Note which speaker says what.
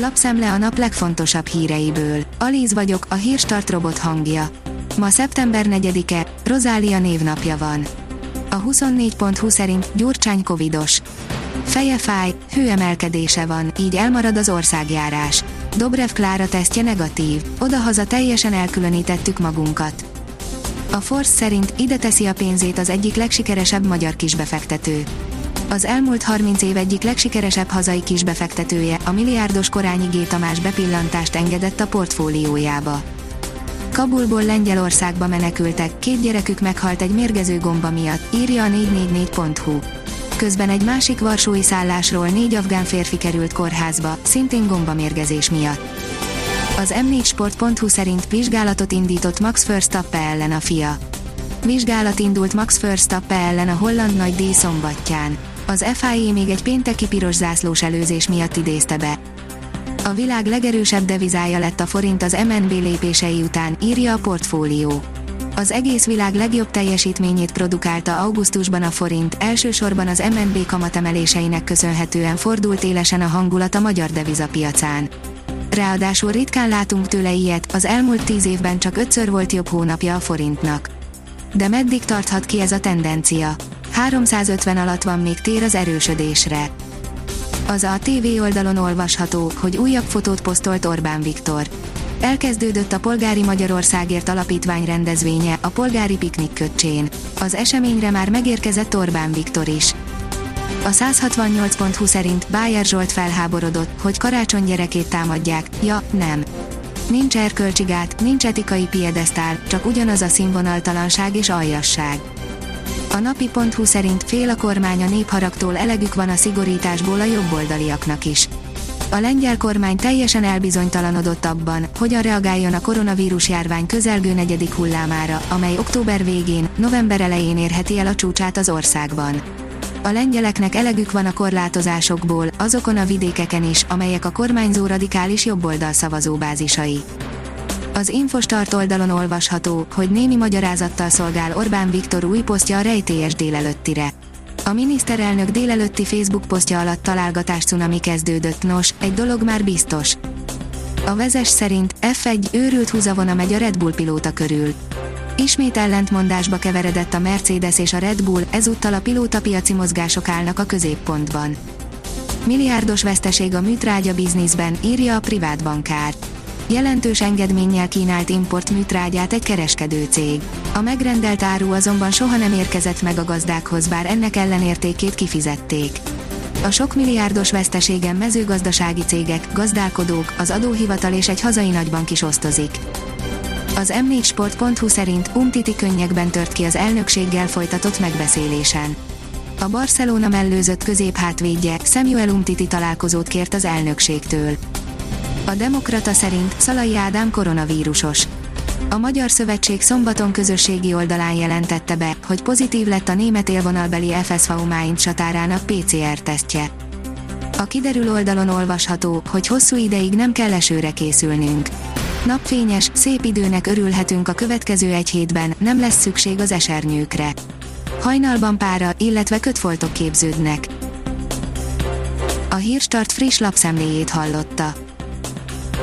Speaker 1: Lapszemle a nap legfontosabb híreiből. Alíz vagyok, a hírstart robot hangja. Ma szeptember 4-e, Rozália névnapja van. A 24.20 szerint Gyurcsány covidos. Feje fáj, hőemelkedése van, így elmarad az országjárás. Dobrev Klára tesztje negatív, odahaza teljesen elkülönítettük magunkat. A Force szerint ide teszi a pénzét az egyik legsikeresebb magyar kisbefektető. Az elmúlt 30 év egyik legsikeresebb hazai kisbefektetője, a milliárdos Korányi G. Tamás bepillantást engedett a portfóliójába. Kabulból Lengyelországba menekültek, két gyerekük meghalt egy mérgező gomba miatt, írja a 444.hu. Közben egy másik varsói szállásról négy afgán férfi került kórházba, szintén gombamérgezés miatt. Az m4sport.hu szerint vizsgálatot indított Max Verstappen ellen a fia. Vizsgálat indult Max Verstappen ellen a holland nagy díj szombatján. Az FIA még egy pénteki piros zászlós előzés miatt idézte be. A világ legerősebb devizája lett a forint az MNB lépései után, írja a portfólió. Az egész világ legjobb teljesítményét produkálta augusztusban a forint, elsősorban az MNB kamatemeléseinek köszönhetően fordult élesen a hangulat a magyar devizapiacán. Ráadásul ritkán látunk tőle ilyet, az elmúlt tíz évben csak ötször volt jobb hónapja a forintnak. De meddig tarthat ki ez a tendencia? 350 alatt van még tér az erősödésre. Az a TV oldalon olvasható, hogy újabb fotót posztolt Orbán Viktor. Elkezdődött a Polgári Magyarországért Alapítvány rendezvénye, a Polgári Piknik Köcsén. Az eseményre már megérkezett Orbán Viktor is. A 168.20 szerint Bájer Zsolt felháborodott, hogy karácsony gyerekét támadják, ja, nem. Nincs erkölcsigát, nincs etikai piedesztál, csak ugyanaz a színvonaltalanság és aljasság. A napi.hu szerint fél a kormány a népharagtól elegük van a szigorításból a jobboldaliaknak is. A lengyel kormány teljesen elbizonytalanodott abban, hogyan reagáljon a koronavírus járvány közelgő negyedik hullámára, amely október végén, november elején érheti el a csúcsát az országban. A lengyeleknek elegük van a korlátozásokból, azokon a vidékeken is, amelyek a kormányzó radikális jobboldal szavazóbázisai. Az Infostart oldalon olvasható, hogy némi magyarázattal szolgál Orbán Viktor új posztja a rejtélyes délelőttire. A miniszterelnök délelőtti Facebook posztja alatt találgatás cunami kezdődött, nos, egy dolog már biztos. A vezes szerint F1 őrült húzavona megy a Red Bull pilóta körül. Ismét ellentmondásba keveredett a Mercedes és a Red Bull, ezúttal a pilótapiaci mozgások állnak a középpontban. Milliárdos veszteség a műtrágya bizniszben, írja a privát bankár jelentős engedménnyel kínált import műtrágyát egy kereskedő cég. A megrendelt áru azonban soha nem érkezett meg a gazdákhoz, bár ennek ellenértékét kifizették. A sok milliárdos veszteségen mezőgazdasági cégek, gazdálkodók, az adóhivatal és egy hazai nagybank is osztozik. Az m4sport.hu szerint Umtiti könnyekben tört ki az elnökséggel folytatott megbeszélésen. A Barcelona mellőzött középhátvédje Samuel Umtiti találkozót kért az elnökségtől. A Demokrata szerint Szalai Ádám koronavírusos. A Magyar Szövetség szombaton közösségi oldalán jelentette be, hogy pozitív lett a német élvonalbeli FSV Mainz satárának PCR-tesztje. A kiderül oldalon olvasható, hogy hosszú ideig nem kell esőre készülnünk. Napfényes, szép időnek örülhetünk a következő egy hétben, nem lesz szükség az esernyőkre. Hajnalban pára, illetve kötfoltok képződnek. A Hírstart friss lapszemléjét hallotta.